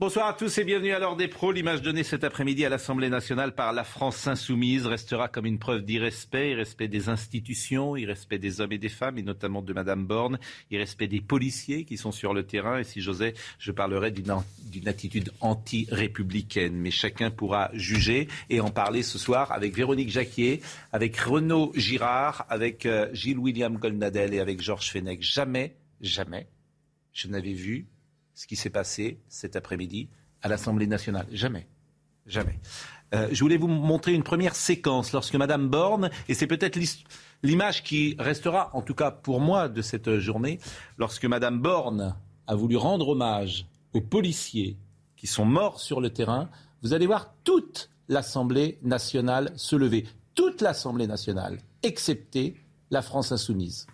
Bonsoir à tous et bienvenue à l'heure des pros. L'image donnée cet après-midi à l'Assemblée nationale par la France insoumise restera comme une preuve d'irrespect, irrespect des institutions, irrespect des hommes et des femmes, et notamment de Madame Borne, irrespect des policiers qui sont sur le terrain. Et si j'osais, je parlerais d'une d'une attitude anti-républicaine. Mais chacun pourra juger et en parler ce soir avec Véronique Jacquier, avec Renaud Girard, avec euh, Gilles William Goldnadel et avec Georges Fenech. Jamais, jamais, je n'avais vu ce qui s'est passé cet après-midi à l'Assemblée nationale. Jamais. Jamais. Euh, je voulais vous montrer une première séquence lorsque Madame Borne, et c'est peut-être l'image qui restera, en tout cas pour moi, de cette journée, lorsque Madame Borne a voulu rendre hommage aux policiers qui sont morts sur le terrain, vous allez voir toute l'Assemblée nationale se lever. Toute l'Assemblée nationale, excepté la France insoumise.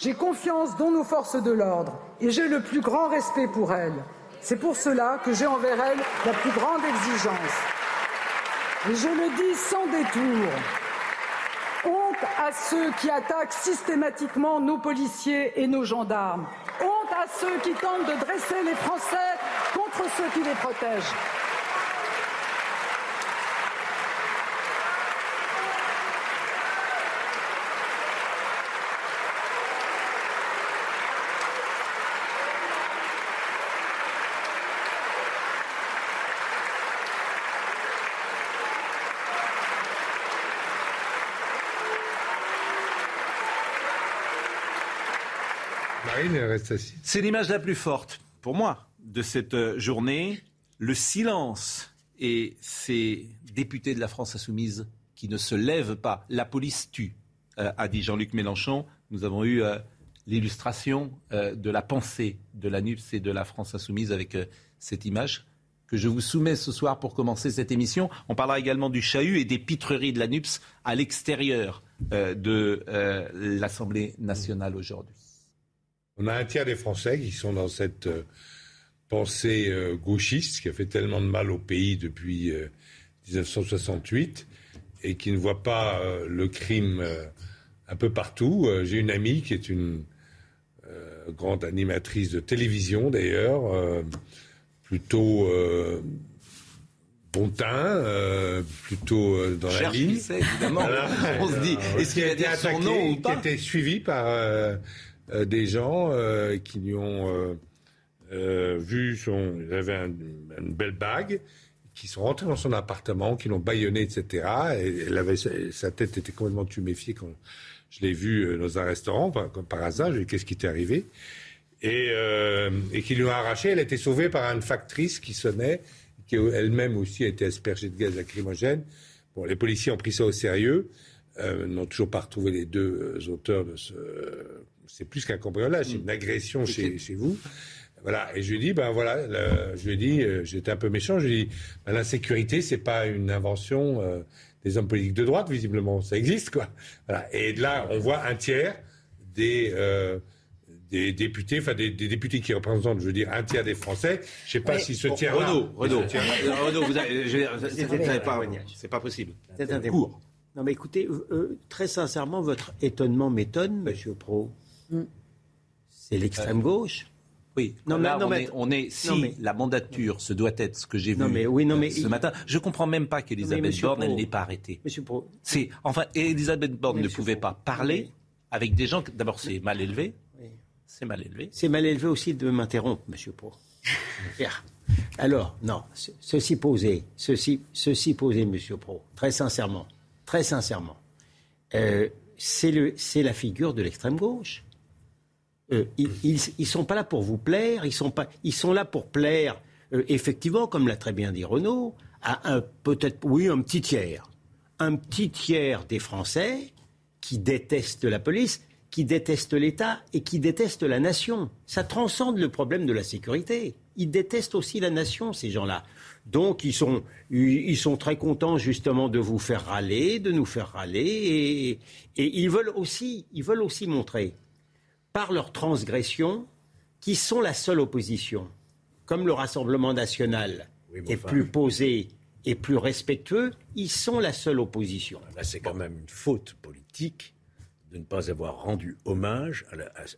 J'ai confiance dans nos forces de l'ordre et j'ai le plus grand respect pour elles. C'est pour cela que j'ai envers elles la plus grande exigence. Et je le dis sans détour. Honte à ceux qui attaquent systématiquement nos policiers et nos gendarmes. Honte à ceux qui tentent de dresser les Français contre ceux qui les protègent. C'est l'image la plus forte, pour moi, de cette euh, journée. Le silence et ces députés de la France insoumise qui ne se lèvent pas. La police tue, euh, a dit Jean-Luc Mélenchon. Nous avons eu euh, l'illustration de la pensée de la NUPS et de la France insoumise avec cette image que je vous soumets ce soir pour commencer cette émission. On parlera également du chahut et des pitreries de la NUPS à l'extérieur de l'Assemblée nationale aujourd'hui. On a un tiers des Français qui sont dans cette euh, pensée euh, gauchiste qui a fait tellement de mal au pays depuis euh, 1968 et qui ne voient pas euh, le crime euh, un peu partout. Euh, J'ai une amie qui est une euh, grande animatrice de télévision d'ailleurs, euh, plutôt euh, bon teint, euh, plutôt euh, dans la ligne. qui c'est, évidemment. Voilà. On se dit, Euh, est-ce qu'il a été dire son nom ou pas suivi par euh, euh, des gens euh, qui lui ont euh, vu son, il avait un- une belle bague, qui sont rentrés dans son appartement, qui l'ont bâillonné, etc. Et elle avait, sa tête était complètement tuméfiée quand je l'ai vu euh, dans un restaurant, comme par hasard. J'ai dit qu'est-ce qui t'est arrivé? Et, qui lui ont arraché. Elle a été sauvée par une factrice qui sonnait, qui elle-même aussi a été aspergée de gaz lacrymogène. Bon, les policiers ont pris ça au sérieux, euh, n'ont toujours pas retrouvé les deux auteurs de ce. C'est plus qu'un cambriolage, c'est une agression chez, chez vous. Voilà, et je lui ai dit, ben voilà, le- je lui ai dit, euh, j'étais un peu méchant, je lui ai dit, ben, l'insécurité, c'est pas une invention euh, des hommes politiques de droite, visiblement, ça existe, quoi. Voilà. Et là, on voit un tiers des, euh, des députés, enfin des, des députés qui représentent, je veux dire, un tiers des Français. Je sais pas Oui. si ce Bon, tiers-là. Renaud, Renaud, Renaud, vous avez, pas, c'est pas possible. C'est un Court. Non, mais écoutez, euh, très sincèrement, votre étonnement m'étonne, Monsieur Pro. C'est l'extrême gauche. Oui, Non, là, mais- non, on, mais- est, on est- si non, mais- la mandature, ce doit être ce que j'ai vu Non, mais oui, non, euh, mais ce il- matin, je comprends même pas qu'Elisabeth Borne, elle n'ait pas arrêté. Monsieur Pro. C'est, enfin, Elisabeth Borne ne pouvait Pro- pas parler Oui. avec des gens, d'abord c'est mal élevé, Oui. c'est mal élevé. C'est mal élevé aussi de m'interrompre, Monsieur Pro. Alors, non, ce- ceci posé, ceci, ceci posé, Monsieur Pro, très sincèrement, très sincèrement, euh, c'est le- c'est la figure de l'extrême gauche. Euh, ils, ils sont pas là pour vous plaire, ils sont pas, ils sont là pour plaire, euh, effectivement, comme l'a très bien dit Renaud, à un peut-être, oui, un petit tiers, un petit tiers des Français qui détestent la police qui détestent l'État et qui détestent la nation. Ça transcende le problème de la sécurité. Ils détestent aussi la nation, ces gens-là. Donc ils sont, ils sont très contents justement de vous faire râler, de nous faire râler, et, et ils, veulent aussi, ils veulent aussi montrer, par leur transgression, qu'ils sont la seule opposition. Comme le Rassemblement national est plus posé et plus respectueux, ils sont la seule opposition. Là, c'est quand même une faute politique de ne pas avoir rendu hommage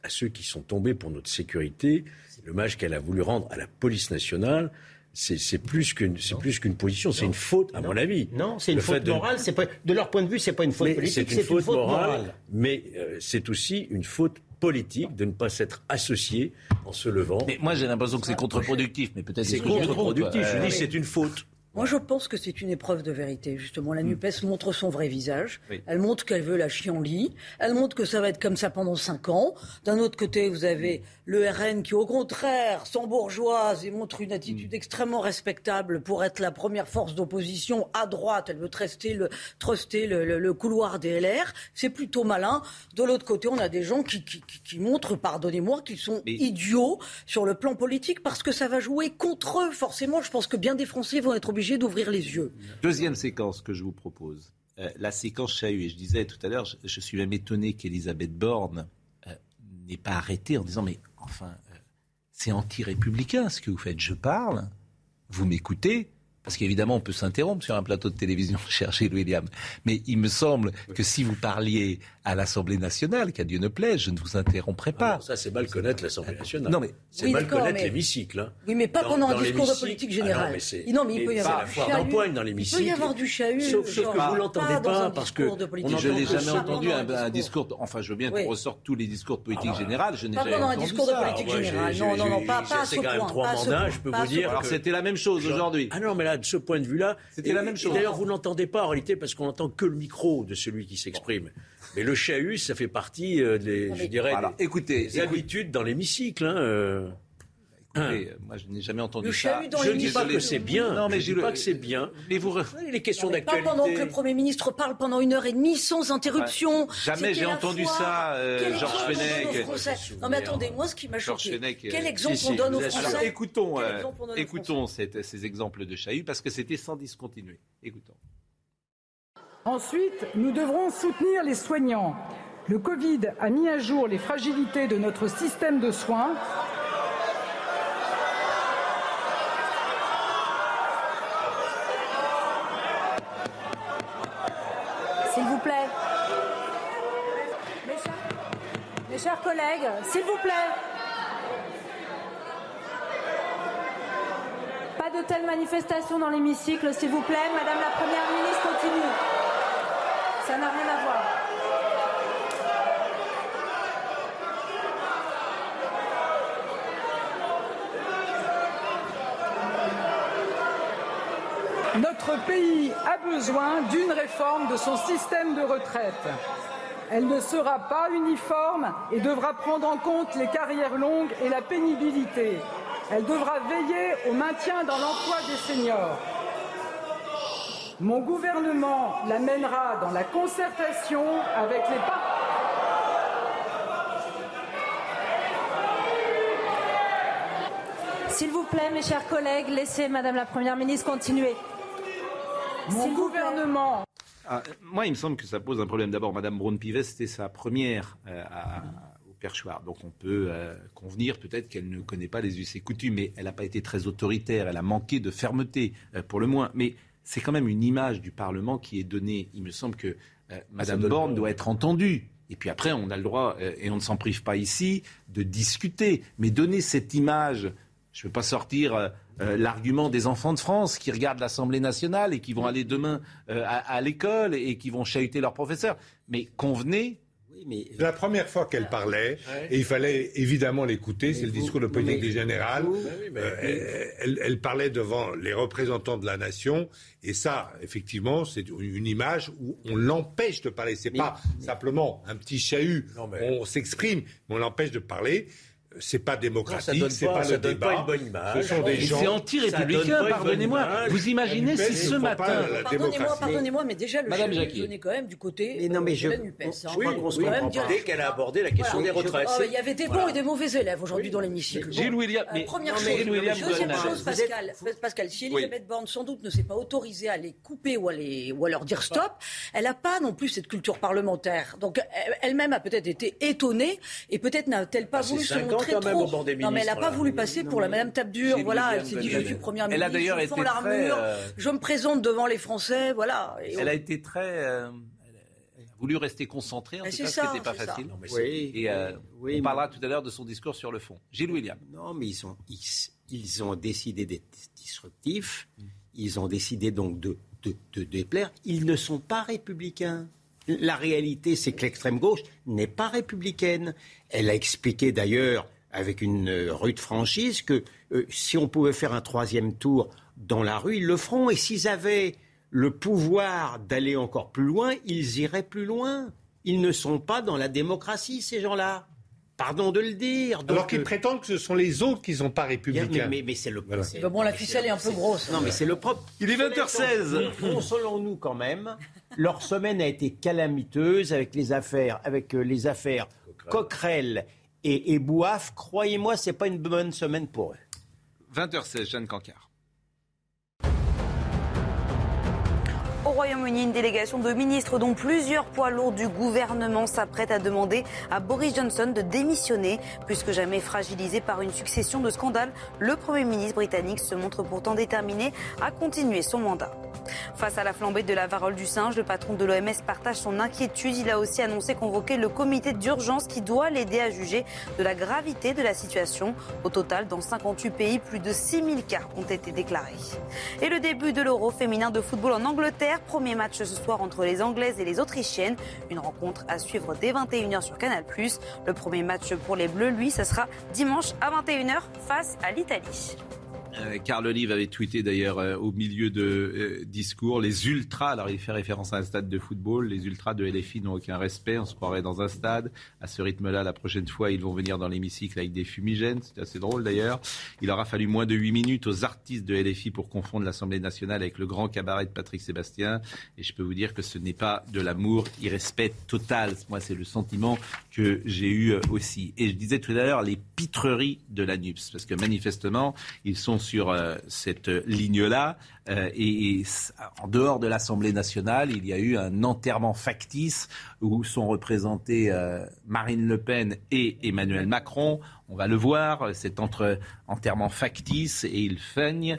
à, ceux qui sont tombés pour notre sécurité, l'hommage qu'elle a voulu rendre à la police nationale. C'est plus qu'une plus qu'une position, c'est une faute à mon avis. Non, c'est une faute morale. De... Pas, de leur point de vue, c'est pas une faute politique, c'est une, faute morale, Mais euh, c'est aussi une faute politique de ne pas s'être associé en se levant. Mais moi j'ai l'impression que c'est contre-productif, mais peut-être c'est contre-productif. Je dis c'est une faute. Moi, je pense que c'est une épreuve de vérité, justement. La NUPES montre son vrai visage. Elle montre qu'elle veut la lit. Elle montre que ça va être comme ça pendant cinq ans. D'un autre côté, vous avez le RN qui, au contraire, sont bourgeoise et montre une attitude extrêmement respectable pour être la première force d'opposition à droite. Elle veut truster le, truster le, couloir des LR. C'est plutôt malin. De l'autre côté, on a des gens qui, qui, montrent, pardonnez-moi, qu'ils sont idiots sur le plan politique parce que ça va jouer contre eux. Forcément, je pense que bien des Français vont être obligés d'ouvrir les yeux. Deuxième séquence que je vous propose, euh, la séquence Chahut. Et je disais tout à l'heure, je, suis même étonné qu'Elisabeth Borne euh, n'ait pas arrêté en disant, mais enfin, euh, c'est anti-républicain ce que vous faites. Je parle, vous m'écoutez, parce qu'évidemment, on peut s'interrompre sur un plateau de télévision, cher Gilles William. Mais il me semble que si vous parliez à l'Assemblée nationale, qu'à Dieu ne plaise, je ne vous interromprai pas. ça, c'est mal connaître l'Assemblée nationale. Non, mais c'est mal connaître l'hémicycle. Hein. Oui, mais pas pendant un discours de politique générale. Ah non, mais, il peut y avoir du chahut. dans l'hémicycle. Il peut y avoir du chahut. Sauf, que vous l'entendez pas, parce que je n'ai jamais entendu un, discours. Enfin, je veux bien qu'on ressorte tous les discours de politique ah, générale. Je n'ai jamais entendu Pas pendant un discours de politique générale. Non, non, non, pas à ce point. C'est quand même trois mandats, je peux vous dire. Alors, c'était la même chose aujourd'hui. Ah non, mais là, de ce point de vue-là, c'était la même chose. D'ailleurs, vous n'entendez pas en réalité parce qu'on n'entend que le micro de celui qui s'exprime. Mais le chahut, ça fait partie euh, des, je dirais, des, écoutez, habitudes dans l'hémicycle. Hein, euh. Écoutez, moi je n'ai jamais entendu ça. Je ne dis pas que c'est bien. Non, mais je ne dis pas que c'est bien. Mais vous les questions d'actualité. Pas pendant que le Premier ministre parle pendant une heure et demie sans interruption. jamais j'ai entendu ça, euh, Georges Fenech. Non mais attendez, moi ce qui m'a choqué, quel exemple on donne aux Français Alors, Écoutons, écoutons ces exemples de chahut parce que c'était sans discontinuer. Écoutons. Ensuite, nous devrons soutenir les soignants. Le Covid a mis à jour les fragilités de notre système de soins. S'il vous plaît. Mes chers, s'il vous plaît. Pas de telles manifestations dans l'hémicycle, s'il vous plaît. Madame la Première ministre continue. Ça n'a rien à voir. Notre pays a besoin d'une réforme de son système de retraite. Elle ne sera pas uniforme et devra prendre en compte les carrières longues et la pénibilité. Elle devra veiller au maintien dans l'emploi des seniors. Mon gouvernement l'amènera dans la concertation avec les partenaires. S'il vous plaît, mes chers collègues, laissez Madame la Première ministre continuer. Mon gouvernement. Ah, moi, il me semble que ça pose un problème. D'abord, Madame Braun-Pivet, c'était sa première euh, au perchoir. Donc on peut euh, convenir peut-être qu'elle ne connaît pas les us et coutumes, mais elle n'a pas été très autoritaire, elle a manqué de fermeté, euh, pour le moins. Mais c'est quand même une image du Parlement qui est donnée. Il me semble que euh, Madame Borne doit être entendue. Et puis après, on a le droit, euh, et on ne s'en prive pas ici, de discuter. Mais donner cette image, je ne veux pas sortir euh, l'argument des enfants de France qui regardent l'Assemblée nationale et qui vont aller demain à, à l'école et qui vont chahuter leurs professeurs. Mais convenez la première fois qu'elle parlait, et il fallait évidemment l'écouter, c'est le discours de politique générale, euh, elle, parlait devant les représentants de la nation, et ça, effectivement, c'est une image où on l'empêche de parler. C'est pas simplement un petit chahut, on s'exprime, mais on l'empêche de parler. C'est pas démocratique, c'est pas, le débat. Pas une bonne image. Ce sont des gens. C'est anti-républicain, pardonnez-moi. Vous imaginez si ce matin. Pardonnez-moi, pardonnez-moi, mais déjà le Madame chef venait quand même du côté mais non, mais de la NUPES. Hein. Oui, pas. Dès qu'elle a abordé la question des retraites. Oh, il y avait des bons et des mauvais élèves aujourd'hui dans l'hémicycle. Gilles William. Euh, première chose. Deuxième chose, Pascal, Pascal, si Elisabeth Borne sans doute ne s'est pas autorisée à les couper ou à, les, ou à leur dire stop, elle n'a pas non plus cette culture parlementaire. Donc elle-même a peut-être été étonnée et peut-être n'a-t-elle pas voulu se montrer trop. Non, mais elle n'a pas voulu passer pour la Madame Tape dure. Voilà, elle s'est dit je suis première ministre. Elle a d'ailleurs été l'armure. Je me présente devant les Français. Voilà. Elle a été très voulu rester concentré, en tout cas, ce qui n'était pas facile. oui, et euh, on parlera tout à l'heure de son discours sur le fond. Gilles William. Non, mais ils ont, ils, ont décidé d'être disruptifs. Ils ont décidé donc de, de, de déplaire. Ils ne sont pas républicains. La réalité, c'est que l'extrême gauche n'est pas républicaine. Elle a expliqué d'ailleurs, avec une euh, rude franchise, que euh, si on pouvait faire un troisième tour dans la rue, ils le feront. Et s'ils avaient le pouvoir d'aller encore plus loin, ils iraient plus loin. Ils ne sont pas dans la démocratie, ces gens-là. Pardon de le dire. Alors qu'ils euh, prétendent que ce sont les autres qui ne sont pas républicains. Mais, mais, c'est le voilà. Bon, la ficelle est un peu grosse. Non, mais c'est le propre. Il est 20h16. Consolons-nous quand même. Leur semaine a été calamiteuse avec les affaires, avec euh, les affaires Coquerel et, et Bouaf. Croyez-moi, c'est pas une bonne semaine pour eux. 20h16, Jeanne Cancard. Au Royaume-Uni, une délégation de ministres, dont plusieurs poids lourds du gouvernement, s'apprête à demander à Boris Johnson de démissionner. Plus que jamais fragilisé par une succession de scandales, le Premier ministre britannique se montre pourtant déterminé à continuer son mandat. Face à la flambée de la varole du singe, le patron de l'OMS partage son inquiétude. Il a aussi annoncé convoquer le comité d'urgence qui doit l'aider à juger de la gravité de la situation. Au total, dans 58 pays, plus de 6000 cas ont été déclarés. Et le début de l'Euro féminin de football en Angleterre. Premier match ce soir entre les Anglaises et les Autrichiennes. Une rencontre à suivre dès 21h sur Canal+. Le premier match pour les Bleus, lui, ce sera dimanche à 21h face à l'Italie. Euh, Carl Olive avait tweeté d'ailleurs euh, au milieu de euh, discours les ultras. Alors il fait référence à un stade de football. Les ultras de LFI n'ont aucun respect. On se croirait dans un stade. À ce rythme-là, la prochaine fois, ils vont venir dans l'hémicycle avec des fumigènes. C'est assez drôle d'ailleurs. Il aura fallu moins de 8 minutes aux artistes de LFI pour confondre l'Assemblée nationale avec le grand cabaret de Patrick Sébastien. Et je peux vous dire que ce n'est pas de l'amour irrespect total. Moi, c'est le sentiment que j'ai eu aussi. Et je disais tout à l'heure les pitreries de la NUPS, parce que manifestement, ils sont sur euh, cette ligne-là. Euh, et, en dehors de l'Assemblée nationale, il y a eu un enterrement factice où sont représentés euh, Marine Le Pen et Emmanuel Macron. On va le voir, cet entre enterrement factice et il feigne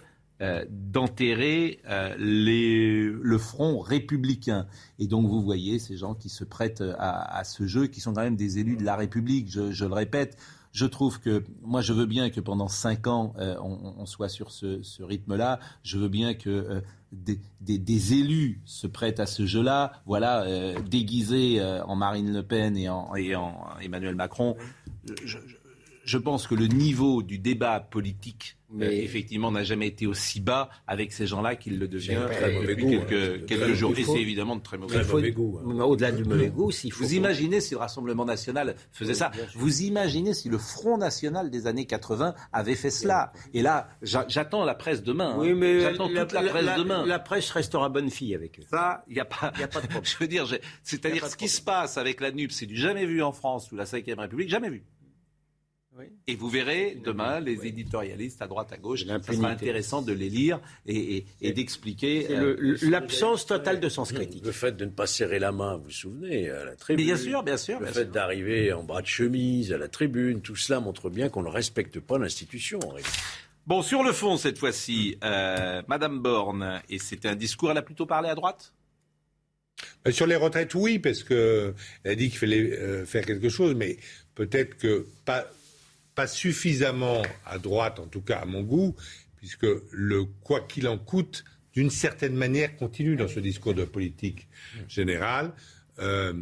d'enterrer le front républicain. Et donc vous voyez ces gens qui se prêtent à, ce jeu, qui sont quand même des élus de la République, je le répète. Je trouve que moi, je veux bien que pendant cinq ans, euh, on, soit sur ce, rythme-là. Je veux bien que euh, des, élus se prêtent à ce jeu-là. Voilà, euh, déguisés en Marine Le Pen et en, Emmanuel Macron. je pense que le niveau du débat politique mais euh, effectivement, n'a jamais été aussi bas avec ces gens-là qu'il le devient depuis quelques, hein. quelques jours. Et c'est évidemment de très mauvais, goût. Hein. Au-delà du mauvais goût, s'il faut. Vous imaginez si le Rassemblement national faisait ça Vous imaginez si le Front national des années 80 avait fait cela Et là, j'attends la presse demain. Hein. Oui, mais j'attends toute la, presse demain. La presse restera bonne fille avec eux. Ça, il n'y a pas. Y a pas de problème. Je veux dire, c'est-à-dire ce qui se passe avec la NUP, c'est du jamais vu en France ou la Ve République, jamais vu. Et vous verrez demain les éditorialistes à droite à gauche. Ce sera intéressant de les lire et, d'expliquer euh, l'absence totale de sens critique. Le fait de ne pas serrer la main, vous vous souvenez, à la tribune. bien sûr, bien sûr. Le fait d'arriver en bras de chemise à la tribune, tout cela montre bien qu'on ne respecte pas l'institution. Bon, sur le fond cette fois-ci, euh, Madame Borne, et c'était un discours, elle a plutôt parlé à droite? Euh, sur les retraites, oui, parce qu'elle a dit qu'il fallait faire quelque chose, mais peut-être que pas pas suffisamment à droite, en tout cas à mon goût, puisque le quoi qu'il en coûte, d'une certaine manière, continue dans ce discours de politique générale. Euh,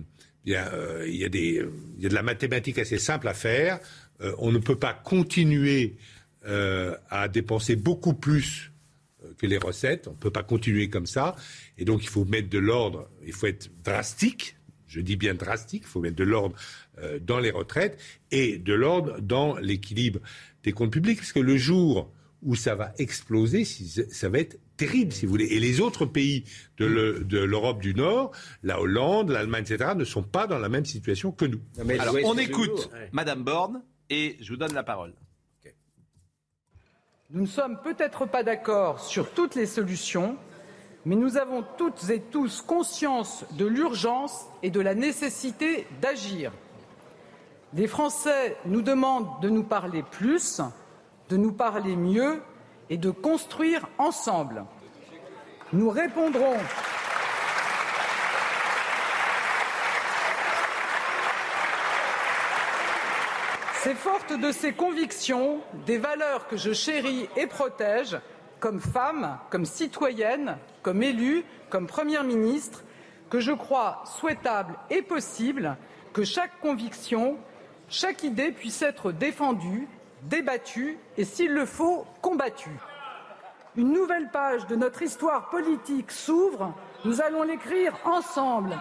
il, y a, euh, il y a de la mathématique assez simple à faire. Euh, on ne peut pas continuer à dépenser beaucoup plus que les recettes. On ne peut pas continuer comme ça. Et donc, il faut mettre de l'ordre. Il faut être drastique je dis bien drastique, il faut mettre de l'ordre euh, dans les retraites et de l'ordre dans l'équilibre des comptes publics, parce que le jour où ça va exploser, ça va être terrible, si vous voulez. Et les autres pays de l'Europe du Nord, la Hollande, l'Allemagne, etc., ne sont pas dans la même situation que nous. Alors, on écoute Madame Borne et je vous donne la parole. Nous ne sommes peut-être pas d'accord sur toutes les solutions, mais nous avons toutes et tous conscience de l'urgence et de la nécessité d'agir. Les Français nous demandent de nous parler plus, de nous parler mieux et de construire ensemble. Nous répondrons C'est forte de ces convictions, des valeurs que je chéris et protège, comme femme, comme citoyenne, comme élue, comme Première ministre, que je crois souhaitable et possible que chaque conviction, chaque idée puisse être défendue, débattue et, s'il le faut, combattue. Une nouvelle page de notre histoire politique s'ouvre. Nous allons l'écrire ensemble.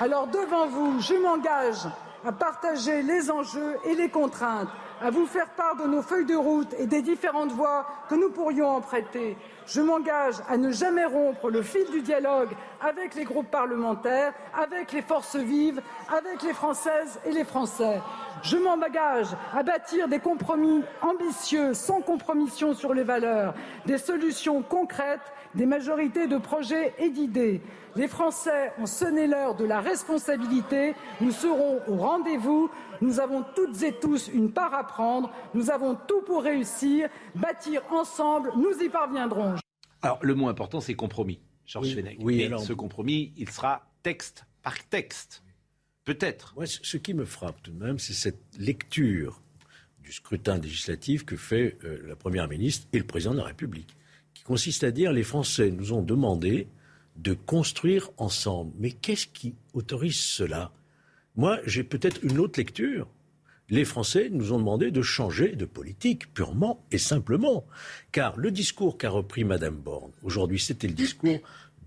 Alors devant vous, je m'engage à partager les enjeux et les contraintes, à vous faire part de nos feuilles de route et des différentes voies que nous pourrions emprunter. Je m'engage à ne jamais rompre le fil du dialogue avec les groupes parlementaires, avec les forces vives, avec les Françaises et les Français. Je m'engage à bâtir des compromis ambitieux, sans compromission sur les valeurs, des solutions concrètes, des majorités de projets et d'idées. Les Français ont sonné l'heure de la responsabilité. Nous serons au rendez-vous. Nous avons toutes et tous une part à prendre. Nous avons tout pour réussir. Bâtir ensemble, nous y parviendrons. Alors, le mot important, c'est compromis, Georges oui, Oui, ce compromis, il sera texte par texte. Peut-être. Moi, ce qui me frappe tout de même, c'est cette lecture du scrutin législatif que fait euh, la Première ministre et le Président de la République, qui consiste à dire les Français nous ont demandé de construire ensemble. Mais qu'est-ce qui autorise cela? Moi, j'ai peut-être une autre lecture. Les Français nous ont demandé de changer de politique purement et simplement. Car le discours qu'a repris Mme Borne, aujourd'hui, c'était le discours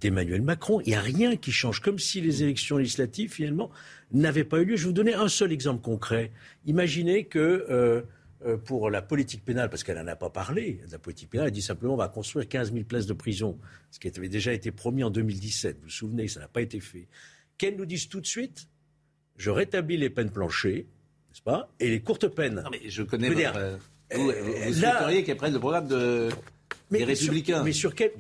d'Emmanuel Macron. Il n'y a rien qui change, comme si les élections législatives, finalement, n'avaient pas eu lieu. Je vais vous donner un seul exemple concret. Imaginez que euh, euh, pour la politique pénale, parce qu'elle n'en a pas parlé, la politique pénale, elle dit simplement on va construire 15 000 places de prison, ce qui avait déjà été promis en 2017. Vous vous souvenez, ça n'a pas été fait. Qu'elle nous dise tout de suite, je rétablis les peines planchées, n'est-ce pas, et les courtes peines. Non, mais je connais votre... Euh, vous, vous souhaiteriez qu'elle prenne le programme de... des Républicains. mais sur quel,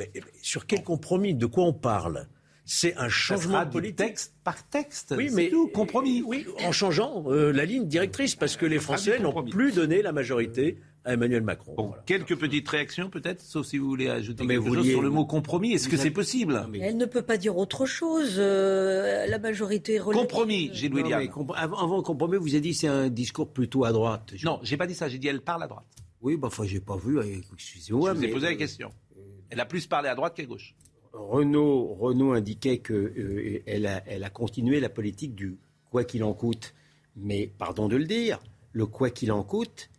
sur quel compromis De quoi on parle? C'est un changement politique. texte par texte. Oui, mais tout, compromis. Oui, en changeant euh, la ligne directrice, parce que les Français n'ont plus donné la majorité à Emmanuel Macron. Quelques petites réactions peut-être, sauf si vous voulez ajouter quelque chose sur le mot compromis. Est-ce que c'est possible Elle ne peut pas dire autre chose. Euh, la majorité Compromis, Gilles William. avant, le compromis, vous avez dit c'est un discours plutôt à droite. Non, j'ai pas dit ça. J'ai dit elle parle à droite. Oui, bah, enfin, j'ai pas vu. Excusez-moi. Je vous ai posé la question. Elle a plus parlé à droite qu'à gauche. Renault, Renault indiquait qu'elle euh, a, elle a continué la politique du quoi qu'il en coûte. Mais, pardon de le dire, le quoi qu'il en coûte,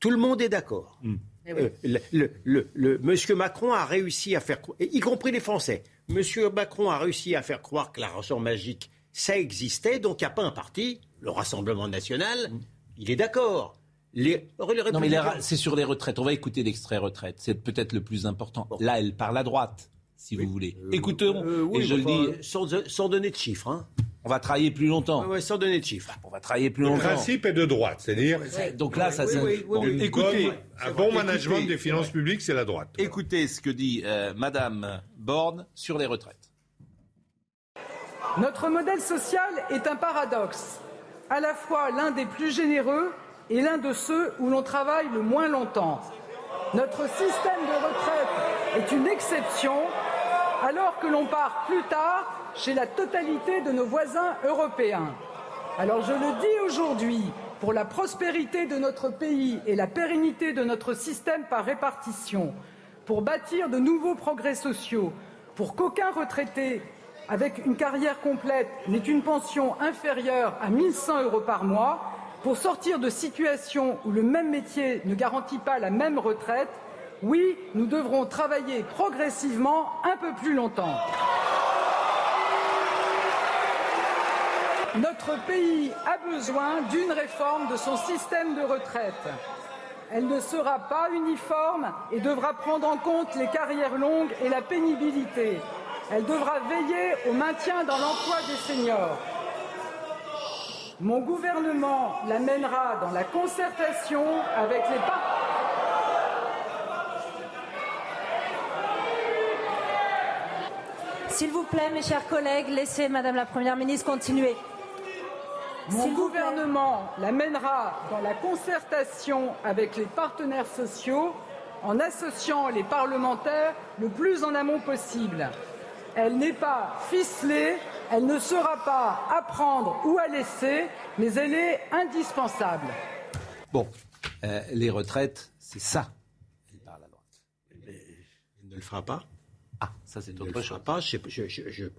tout le monde est d'accord. Hmm. Eh euh, le, Monsieur Macron a réussi à faire, y compris les Français, Monsieur Macron a réussi à faire croire que la rançon magique, ça existait, donc il n'y a pas un parti, le Rassemblement national, hmm. il est d'accord. Les, non mais c'est sur les retraites. On va écouter l'extrait retraite. C'est peut-être le plus important. Là, elle parle à droite si vous voulez. Euh, Écoutons, euh, et je le dis... Sans, donner de chiffres. Hein. On va travailler plus longtemps. Oui, sans donner de chiffres. On va travailler plus longtemps. Le principe est de droite, c'est-à-dire. Donc là, ça. écoutez, un bon management des finances publiques, c'est la droite. Écoutez ce que dit euh, Madame Borne sur les retraites. Notre modèle social est un paradoxe, à la fois l'un des plus généreux et l'un de ceux où l'on travaille le moins longtemps. Notre système de retraite est une exception alors que l'on part plus tard chez la totalité de nos voisins européens. Alors je le dis aujourd'hui, pour la prospérité de notre pays et la pérennité de notre système par répartition, pour bâtir de nouveaux progrès sociaux, pour qu'aucun retraité avec une carrière complète n'ait une pension inférieure à 1100 euros par mois, pour sortir de situations où le même métier ne garantit pas la même retraite, oui, nous devrons travailler progressivement un peu plus longtemps. Notre pays a besoin d'une réforme de son système de retraite. Elle ne sera pas uniforme et devra prendre en compte les carrières longues et la pénibilité. Elle devra veiller au maintien dans l'emploi des seniors. Mon gouvernement l'amènera dans la concertation avec les partenaires. S'il vous plaît, mes chers collègues, laissez Madame la Première ministre continuer. Mon gouvernement l'amènera dans la concertation avec les partenaires sociaux en associant les parlementaires le plus en amont possible. Elle n'est pas ficelée, elle ne sera pas à prendre ou à laisser, mais elle est indispensable. Bon, euh, les retraites, c'est ça. Elle parle à droite. Elle ne le fera pas. Ah, ça c'est autre chose. Pas.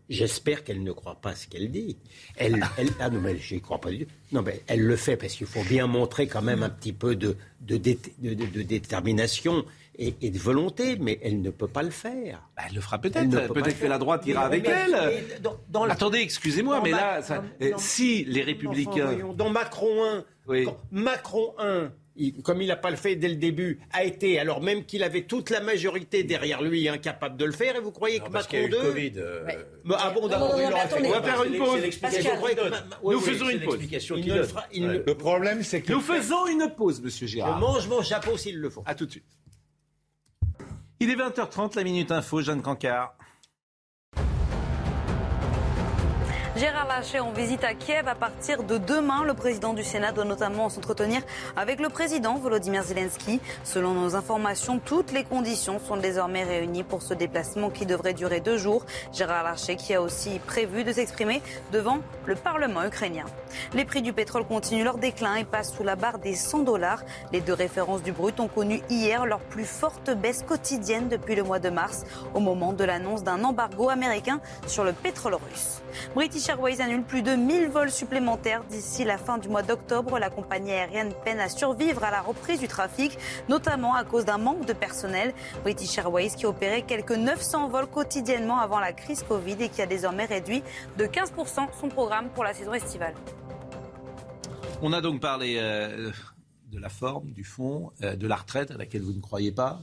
J'espère qu'elle ne croit pas ce qu'elle dit. Elle, elle, ah non, mais je crois pas du tout. Non, mais elle le fait parce qu'il faut bien montrer quand même un petit peu de, de, de, de détermination et, et, de volonté, mais elle ne peut pas le faire. Bah, elle le fera peut-être. Peut-être que la droite ira avec elle. Dans, dans Attendez, excusez-moi, mais là, ça, dans, si les Républicains. Dans Macron 1, oui. Macron 1 comme il n'a pas le fait dès le début, a été, alors même qu'il avait toute la majorité derrière lui, incapable de le faire, et vous croyez non, que parce Macron 2... Covid, euh... mais, Ah bon, d'accord, on va faire une pause. Nous faisons une pause. Il le, il problème, c'est que... Nous faisons une pause, monsieur Gérard. Je mange mon chapeau s'il le faut. À tout de suite. Il est 20h30, la Minute Info, Jeanne Cancard. Gérard Larcher en visite à Kiev à partir de demain. Le président du Sénat doit notamment s'entretenir avec le président Volodymyr Zelensky. Selon nos informations, toutes les conditions sont désormais réunies pour ce déplacement qui devrait durer deux jours. Gérard Larcher qui a aussi prévu de s'exprimer devant le Parlement ukrainien. Les prix du pétrole continuent leur déclin et passent sous la barre des 100 dollars. Les deux références du brut ont connu hier leur plus forte baisse quotidienne depuis le mois de mars, au moment de l'annonce d'un embargo américain sur le pétrole russe. British Airways annule plus de 1000 vols supplémentaires d'ici la fin du mois d'octobre. La compagnie aérienne peine à survivre à la reprise du trafic, notamment à cause d'un manque de personnel. British Airways qui opérait quelques 900 vols quotidiennement avant la crise Covid et qui a désormais réduit de 15% son programme pour la saison estivale. On a donc parlé euh, de la forme, du fond, euh, de la retraite à laquelle vous ne croyez pas.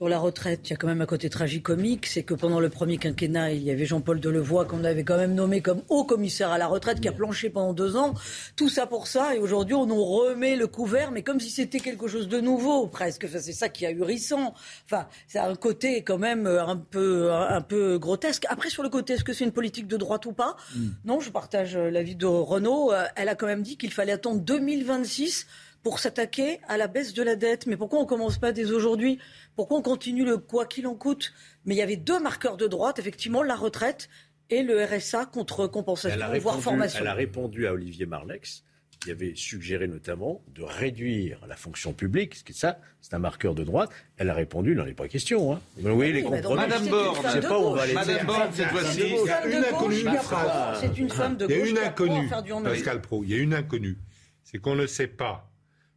Sur la retraite, il y a quand même un côté tragicomique, c'est que pendant le premier quinquennat, il y avait Jean-Paul Delevoye qu'on avait quand même nommé comme haut commissaire à la retraite, qui a planché pendant deux ans. Tout ça pour ça, et aujourd'hui on nous remet le couvert, mais comme si c'était quelque chose de nouveau, presque. Enfin, c'est ça qui a ahurissant. Enfin, c'est un côté quand même un peu, un peu grotesque. Après, sur le côté, est-ce que c'est une politique de droite ou pas? Mm. Non, je partage l'avis de Renaud. Elle a quand même dit qu'il fallait attendre 2026 pour s'attaquer à la baisse de la dette. Mais pourquoi on ne commence pas dès aujourd'hui? Pourquoi on continue le quoi qu'il en coûte? Mais il y avait deux marqueurs de droite, effectivement, la retraite et le RSA contre compensation, elle a répondu, voire formation. Elle a répondu à Olivier Marlex, qui avait suggéré notamment de réduire la fonction publique, ce qui ça, c'est un marqueur de droite. Elle a répondu, il n'en est pas question. Hein. Vous voyez les compromis. Madame Borne, je ne sais pas où on va aller Madame Borne, cette fois-ci. Il y a une inconnue. C'est une femme de Il y a gauche une inconnue. Pascal Pro. Il y a une inconnue. C'est qu'on ne sait pas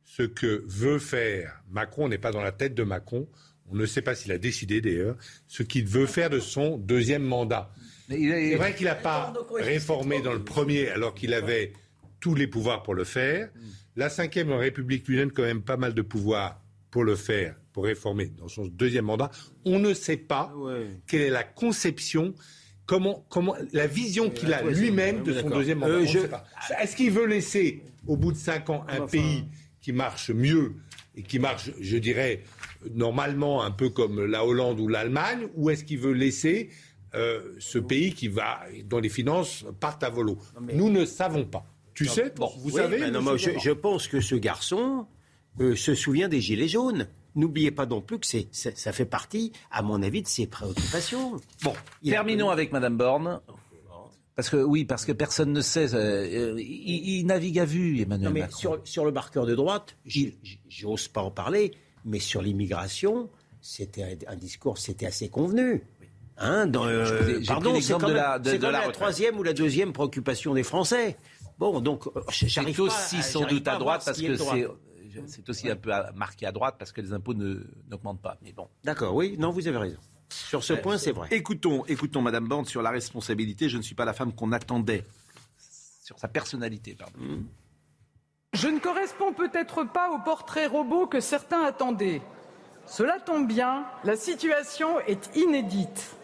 ce que veut faire Macron. On n'est pas dans la tête de Macron. On ne sait pas s'il a décidé d'ailleurs ce qu'il veut faire de son deuxième mandat. C'est vrai qu'il n'a pas réformé dans le premier alors qu'il avait tous les pouvoirs pour le faire. La cinquième République lui donne quand même pas mal de pouvoirs pour le faire, pour réformer dans son deuxième mandat. On ne sait pas quelle est la conception Comment, comment, la vision qu'il a lui-même de son deuxième mandat. Euh, je... Est-ce qu'il veut laisser, au bout de cinq ans, un pays qui marche mieux et qui marche, je dirais, normalement un peu comme la Hollande ou l'Allemagne, ou est-ce qu'il veut laisser euh, ce pays qui va, dont les finances partent à volo? Mais... Nous ne savons pas. Tu non, sais, bon, vous oui, savez non, moi, je, je, pense que ce garçon euh, se souvient des Gilets jaunes. N'oubliez pas non plus que c'est, ça fait partie, à mon avis, de ses préoccupations. Bon, Il terminons a... avec Madame Borne. Parce que oui, parce que personne ne sait. Euh, il, il, navigue à vue, Emmanuel non, mais Macron. Sur, sur le marqueur de droite, j'ose pas en parler, mais sur l'immigration, c'était un discours, c'était assez convenu. Hein, dans, euh, pardon, c'est comme, de la, de, c'est de comme la, la troisième ou la deuxième préoccupation des Français. Bon, donc j'arrive c'est aussi sans doute à droite parce que c'est c'est aussi un peu marqué à droite parce que les impôts ne, n'augmentent pas. Mais bon. D'accord, oui, non, vous avez raison. Sur ce point, c'est vrai. Écoutons, écoutons, Madame Borne, sur la responsabilité. Je ne suis pas la femme qu'on attendait. sur sa personnalité. Pardon. Mmh. Je ne corresponds peut-être pas au portrait robot que certains attendaient. Cela tombe bien, la situation est inédite.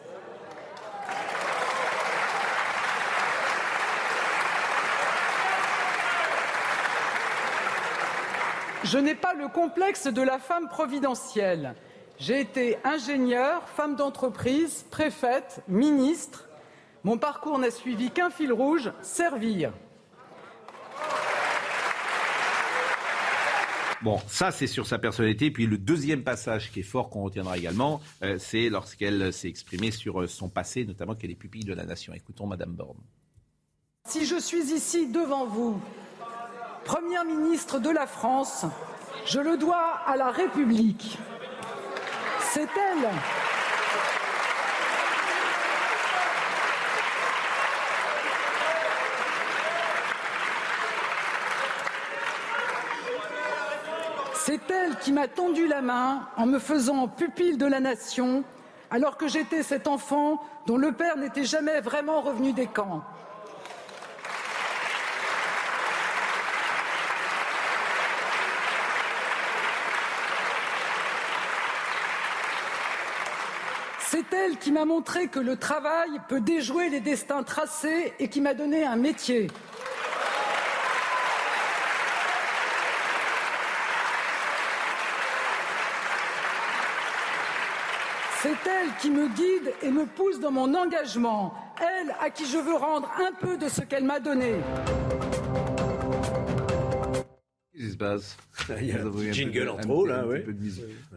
Je n'ai pas le complexe de la femme providentielle. J'ai été ingénieure, femme d'entreprise, préfète, ministre. Mon parcours n'a suivi qu'un fil rouge, servir. Bon, ça c'est sur sa personnalité. Puis le deuxième passage qui est fort qu'on retiendra également, euh, c'est lorsqu'elle s'est exprimée sur euh, son passé, notamment qu'elle est pupille de la nation. Écoutons Madame Borne. Si je suis ici devant vous, Première ministre de la France, je le dois à la République. C'est elle C'est elle qui m'a tendu la main en me faisant pupille de la nation, alors que j'étais cet enfant dont le père n'était jamais vraiment revenu des camps. C'est elle qui m'a montré que le travail peut déjouer les destins tracés et qui m'a donné un métier. C'est elle qui me guide et me pousse dans mon engagement, elle à qui je veux rendre un peu de ce qu'elle m'a donné. Il y a un jingle en trop, là, oui.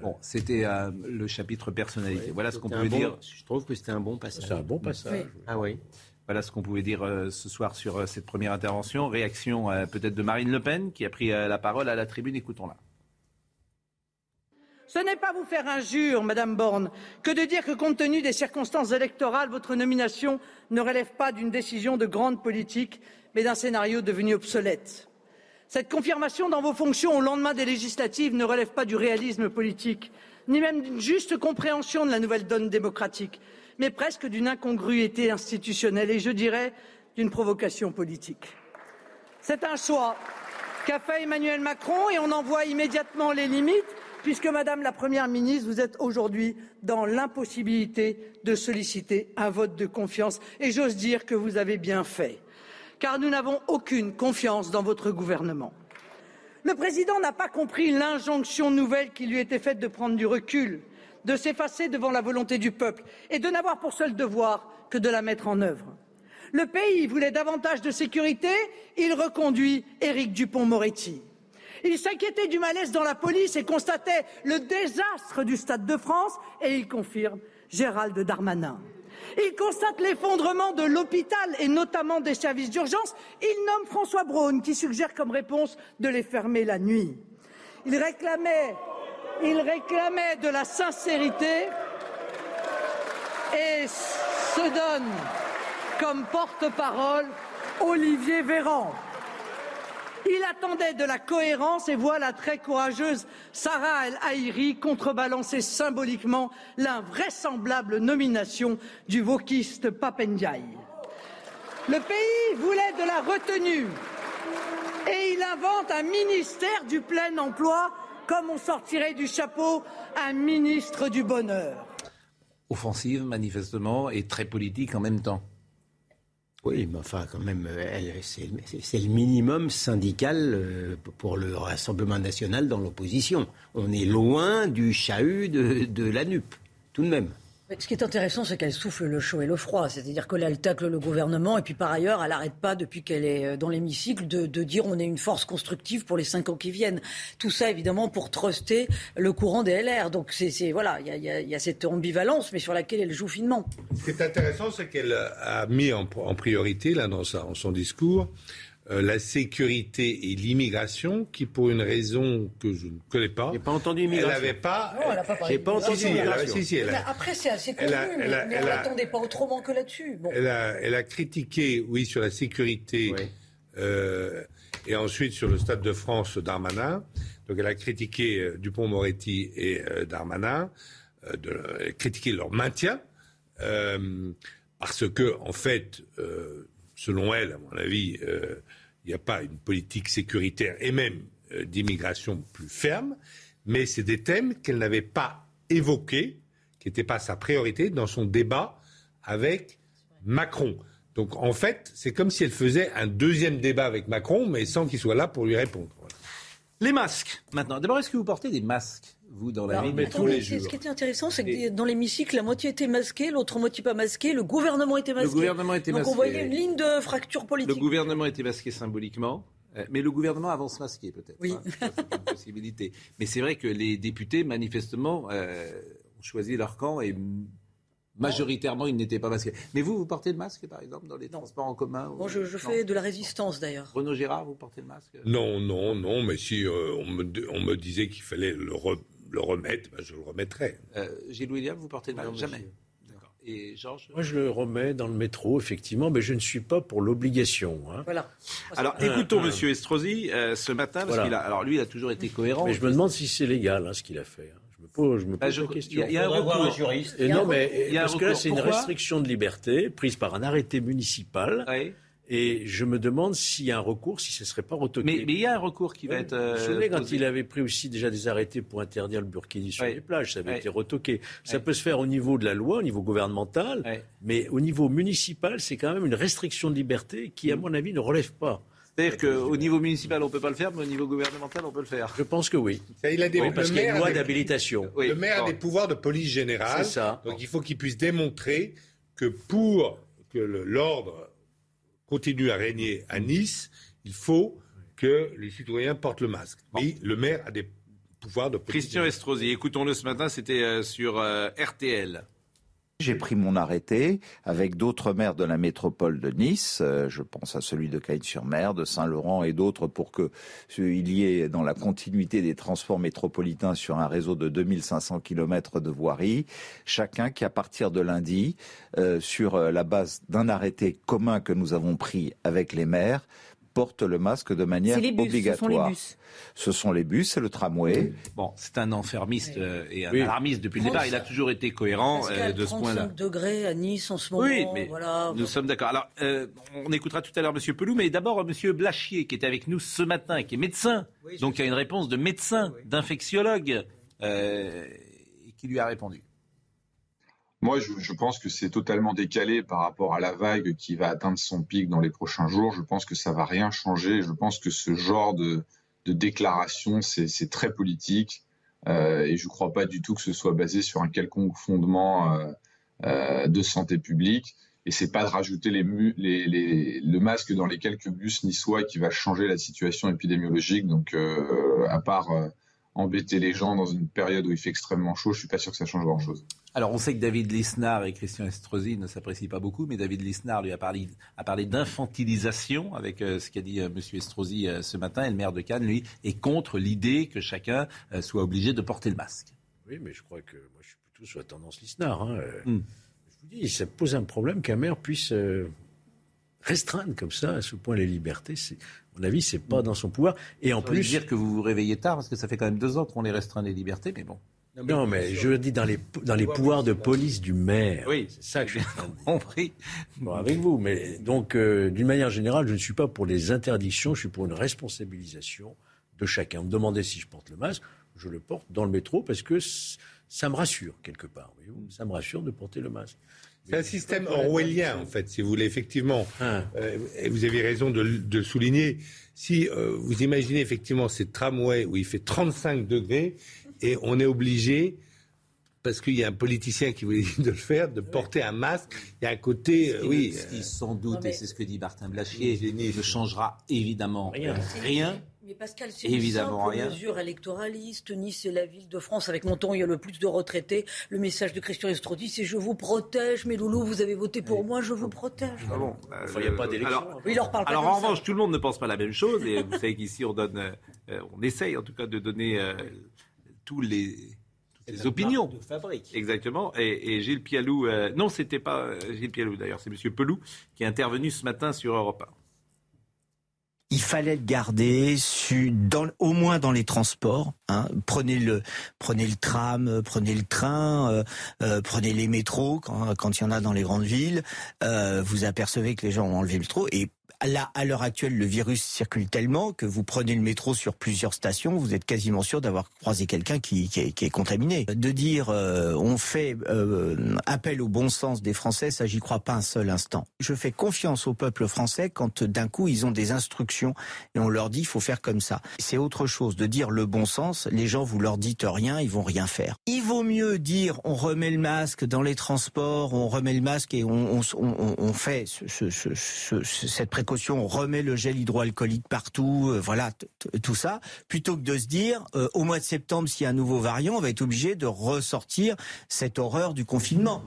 Bon, c'était euh, le chapitre personnalité. voilà ce qu'on pouvait dire. Je trouve que c'était un bon passage. C'est un bon passage. Ah oui. Voilà ce qu'on pouvait dire euh, ce soir sur euh, cette première intervention. Réaction peut-être de Marine Le Pen qui a pris la parole à la tribune. Écoutons-la. Ce n'est pas vous faire injure, Madame Borne, que de dire que compte tenu des circonstances électorales, votre nomination ne relève pas d'une décision de grande politique, mais d'un scénario devenu obsolète. Cette confirmation dans vos fonctions au lendemain des législatives ne relève pas du réalisme politique, ni même d'une juste compréhension de la nouvelle donne démocratique, mais presque d'une incongruité institutionnelle et, je dirais, d'une provocation politique. C'est un choix qu'a fait Emmanuel Macron et on en voit immédiatement les limites puisque Madame la Première ministre, vous êtes aujourd'hui dans l'impossibilité de solliciter un vote de confiance et j'ose dire que vous avez bien fait, car nous n'avons aucune confiance dans votre gouvernement. Le président n'a pas compris l'injonction nouvelle qui lui était faite de prendre du recul, de s'effacer devant la volonté du peuple et de n'avoir pour seul devoir que de la mettre en œuvre. Le pays voulait davantage de sécurité, il reconduit Éric Dupont-Moretti. Il s'inquiétait du malaise dans la police et constatait le désastre du Stade de France et il confirme Gérald Darmanin. Il constate l'effondrement de l'hôpital et notamment des services d'urgence. Il nomme François Braun qui suggère comme réponse de les fermer la nuit. Il réclamait, de la sincérité et se donne comme porte-parole Olivier Véran. Il attendait de la cohérence et voit la très courageuse Sarah El Haïri contrebalancer symboliquement l'invraisemblable nomination du wokiste Papendiaï. Le pays voulait de la retenue et il invente un ministère du plein emploi comme on sortirait du chapeau un ministre du bonheur. Offensive, manifestement, et très politique en même temps. Oui, mais enfin, quand même, c'est le minimum syndical euh, pour le Rassemblement national dans l'opposition. On est loin du chahut de, la NUP, tout de même. Ce qui est intéressant, c'est qu'elle souffle le chaud et le froid. C'est-à-dire que là, elle tacle le gouvernement et puis par ailleurs, elle n'arrête pas, depuis qu'elle est euh, dans l'hémicycle, de, dire on est une force constructive pour les cinq ans qui viennent. Tout ça, évidemment, pour truster le courant des LR. Donc, c'est voilà, il y, a, cette ambivalence, mais sur laquelle elle joue finement. Ce qui est intéressant, c'est qu'elle a mis en, priorité, là, dans son discours, euh, la sécurité et l'immigration, qui pour une raison que je ne connais pas, j'ai pas entendu immigration. Elle n'avait pas. Non, elle n'a pas parlé. J'ai pas entendu immigration. Si, si, après, c'est assez connu, mais, elle on n'attendait pas autrement que là-dessus. Bon. Elle, a, elle, a, critiqué, oui, sur la sécurité. Euh, et ensuite sur le Stade de France Darmanin. Donc elle a critiqué euh, Dupont-Moretti et euh, Darmanin, euh, de, elle a critiqué leur maintien, parce que en fait, selon elle, à mon avis, euh, il n'y a pas une politique sécuritaire et même euh, d'immigration plus ferme, mais c'est des thèmes qu'elle n'avait pas évoqués, qui n'étaient pas sa priorité dans son débat avec Macron. Donc en fait, c'est comme si elle faisait un deuxième débat avec Macron, mais sans qu'il soit là pour lui répondre. Les masques, maintenant. D'abord, est-ce que vous portez des masques? Vous, dans la vie tous les jours. Ce qui était intéressant, c'est que dans l'hémicycle, la moitié était masquée, l'autre moitié pas masquée, le gouvernement était masqué. Le gouvernement était Donc on voyait une ligne de fracture politique. Le gouvernement était masqué symboliquement. Euh, mais le gouvernement avance masqué, peut-être. Oui. Hein. c'est une possibilité. Mais c'est vrai que les députés, manifestement, euh, ont choisi leur camp et majoritairement, ils n'étaient pas masqués. Mais vous, vous portez le masque, par exemple, dans les transports en commun Bon, je, fais de la résistance, d'ailleurs. Renaud Gérard, vous portez le masque? Non, non, non, mais si euh, on, me, on, me, disait qu'il fallait le, le remettre, ben, je le remettrais. Euh, Gilles William, vous portez le masque Jamais. Et Georges Moi, je le remets dans le métro, effectivement, mais je ne suis pas pour l'obligation. Hein. Voilà. Alors, écoutons M. Estrosi euh, ce matin, parce qu'il a, alors lui, il a toujours été cohérent. Mais je me demande si c'est légal, hein, ce qu'il a fait. Hein. Je me pose, je me bah, la question. Il y a, un recours. Un juriste. Et non, mais parce que là, c'est une restriction de liberté prise par un arrêté municipal. Oui. Et je me demande s'il y a un recours, si ce ne serait pas retoqué. Mais, il y a un recours qui va être. Euh, je me quand il avait pris aussi déjà des arrêtés pour interdire le burkini sur les plages, ça avait été retoqué. Ça peut se faire au niveau de la loi, au niveau gouvernemental, mais au niveau municipal, c'est quand même une restriction de liberté qui, à mon avis, ne relève pas. C'est-à-dire qu'au niveau municipal, on ne peut pas le faire, mais au niveau gouvernemental, on peut le faire. Je pense que oui. Il a des, parce qu'il y a une loi d'habilitation. Le maire a des pouvoirs de police générale. Ça. Donc il faut qu'il puisse démontrer que pour que l'ordre continue à régner à Nice, il faut que les citoyens portent le masque. Mais le maire a des pouvoirs de Christian Estrosi, écoutons-le ce matin, c'était euh, sur euh, RTL. J'ai pris mon arrêté avec d'autres maires de la métropole de Nice, euh, je pense à celui de Cagnes-sur-Mer, de Saint-Laurent et d'autres, pour que il y ait dans la continuité des transports métropolitains sur un réseau de 2500 km de voirie, chacun qui à partir de lundi, euh, sur euh, la base d'un arrêté commun que nous avons pris avec les maires, porte le masque de manière obligatoire. Ce sont les bus. Ce sont les bus, c'est le tramway. Bon, c'est un enfermiste euh, et un alarmiste depuis le départ. Il a toujours été cohérent euh, de ce point-là. degrés à Nice en ce moment. Oui, mais nous sommes d'accord. Alors, euh, on écoutera tout à l'heure M. Pelou, mais d'abord M. Blachier, qui était avec nous ce matin, qui est médecin, donc qui a une réponse de médecin, d'infectiologue, qui lui a répondu. Moi, je, pense que c'est totalement décalé par rapport à la vague qui va atteindre son pic dans les prochains jours. Je pense que ça va rien changer. Je pense que ce genre de, déclaration, c'est très politique. Euh, et je ne crois pas du tout que ce soit basé sur un quelconque fondement euh, euh, de santé publique. Et c'est pas de rajouter le masque dans les quelques bus niçois qui va changer la situation épidémiologique. Donc, à part embêter les gens dans une période où il fait extrêmement chaud, je suis pas sûr que ça change grand-chose. Alors, on sait que David Lisnard et Christian Estrosi ne s'apprécient pas beaucoup, mais David Lisnard lui a parlé, a parlé d'infantilisation avec euh, ce qu'a dit euh, M. Estrosi euh, ce matin. Et le maire de Cannes, lui, est contre l'idée que chacun soit obligé de porter le masque. Oui, mais je crois que moi, je suis plutôt sur la tendance Lisnard. Hein. Hmm. Je vous dis, ça pose un problème qu'un maire puisse restreindre comme ça, à ce point, les libertés. À mon avis, c'est pas dans son pouvoir. Et en plus. dire que vous vous réveillez tard, parce que ça fait quand même deux ans qu'on les restreint les libertés, mais bon. Non, mais, je dis dans les, dans les pouvoirs de police du maire. Oui, c'est ça que j'ai compris. Bon, avec vous, mais donc euh, d'une manière générale, je ne suis pas pour les interdictions, je suis pour une responsabilisation de chacun. Vous me demandez si je porte le masque, je le porte dans le métro parce que ça me rassure quelque part. Ça me rassure de porter le masque. C'est un système orwellien, en fait, si vous voulez, effectivement. Ah. Euh, et vous avez raison de, le souligner. Si euh, vous imaginez effectivement ces tramways où il fait 35 degrés, et on est obligé parce qu'il y a un politicien qui voulait de le faire, de porter un masque. Il y a un côté, oui. Ce qui, sans doute, et c'est ce que dit Martin Blachier, ne changera évidemment rien. rien. Mais Pascal, c'est Évidemment une simple mesure électoraliste. Nice est la ville de France avec montant il y a le plus de retraités. Le message de Christian Estrosi, c'est je vous protège, mes loulous, vous avez voté pour moi, je vous protège. Ah bon, il n'y a pas d'élection. Alors, il leur parle alors en revanche, tout le monde ne pense pas la même chose. Et vous savez qu'ici, on donne, euh, on essaye en tout cas de donner euh, tous les opinions. De fabrique. Exactement. Et, Gilles Pialou, euh, non, c'était pas euh, Gilles Pialou d'ailleurs, c'est Monsieur Pelou qui est intervenu ce matin sur Europe il fallait le garder au moins dans les transports. Hein. Prenez le prenez le tram, prenez le train, prenez les métros quand, il y en a dans les grandes villes. vous apercevez que les gens ont enlevé le métro Là, à l'heure actuelle, le virus circule tellement que vous prenez le métro sur plusieurs stations, vous êtes quasiment sûr d'avoir croisé quelqu'un qui, est, contaminé. De dire euh, on fait euh, appel au bon sens des Français, ça j'y crois pas un seul instant. Je fais confiance au peuple français quand d'un coup ils ont des instructions et on leur dit il faut faire comme ça. C'est autre chose de dire le bon sens. Les gens vous leur dites rien, ils vont rien faire. Il vaut mieux dire on remet le masque dans les transports, on remet le masque et on, on, on, on fait ce, ce, ce, cette précaution on remet le gel hydroalcoolique partout, euh, voilà, tout ça, plutôt que de se dire, euh, au mois de septembre, s'il y a un nouveau variant, on va être obligé de ressortir cette horreur du confinement.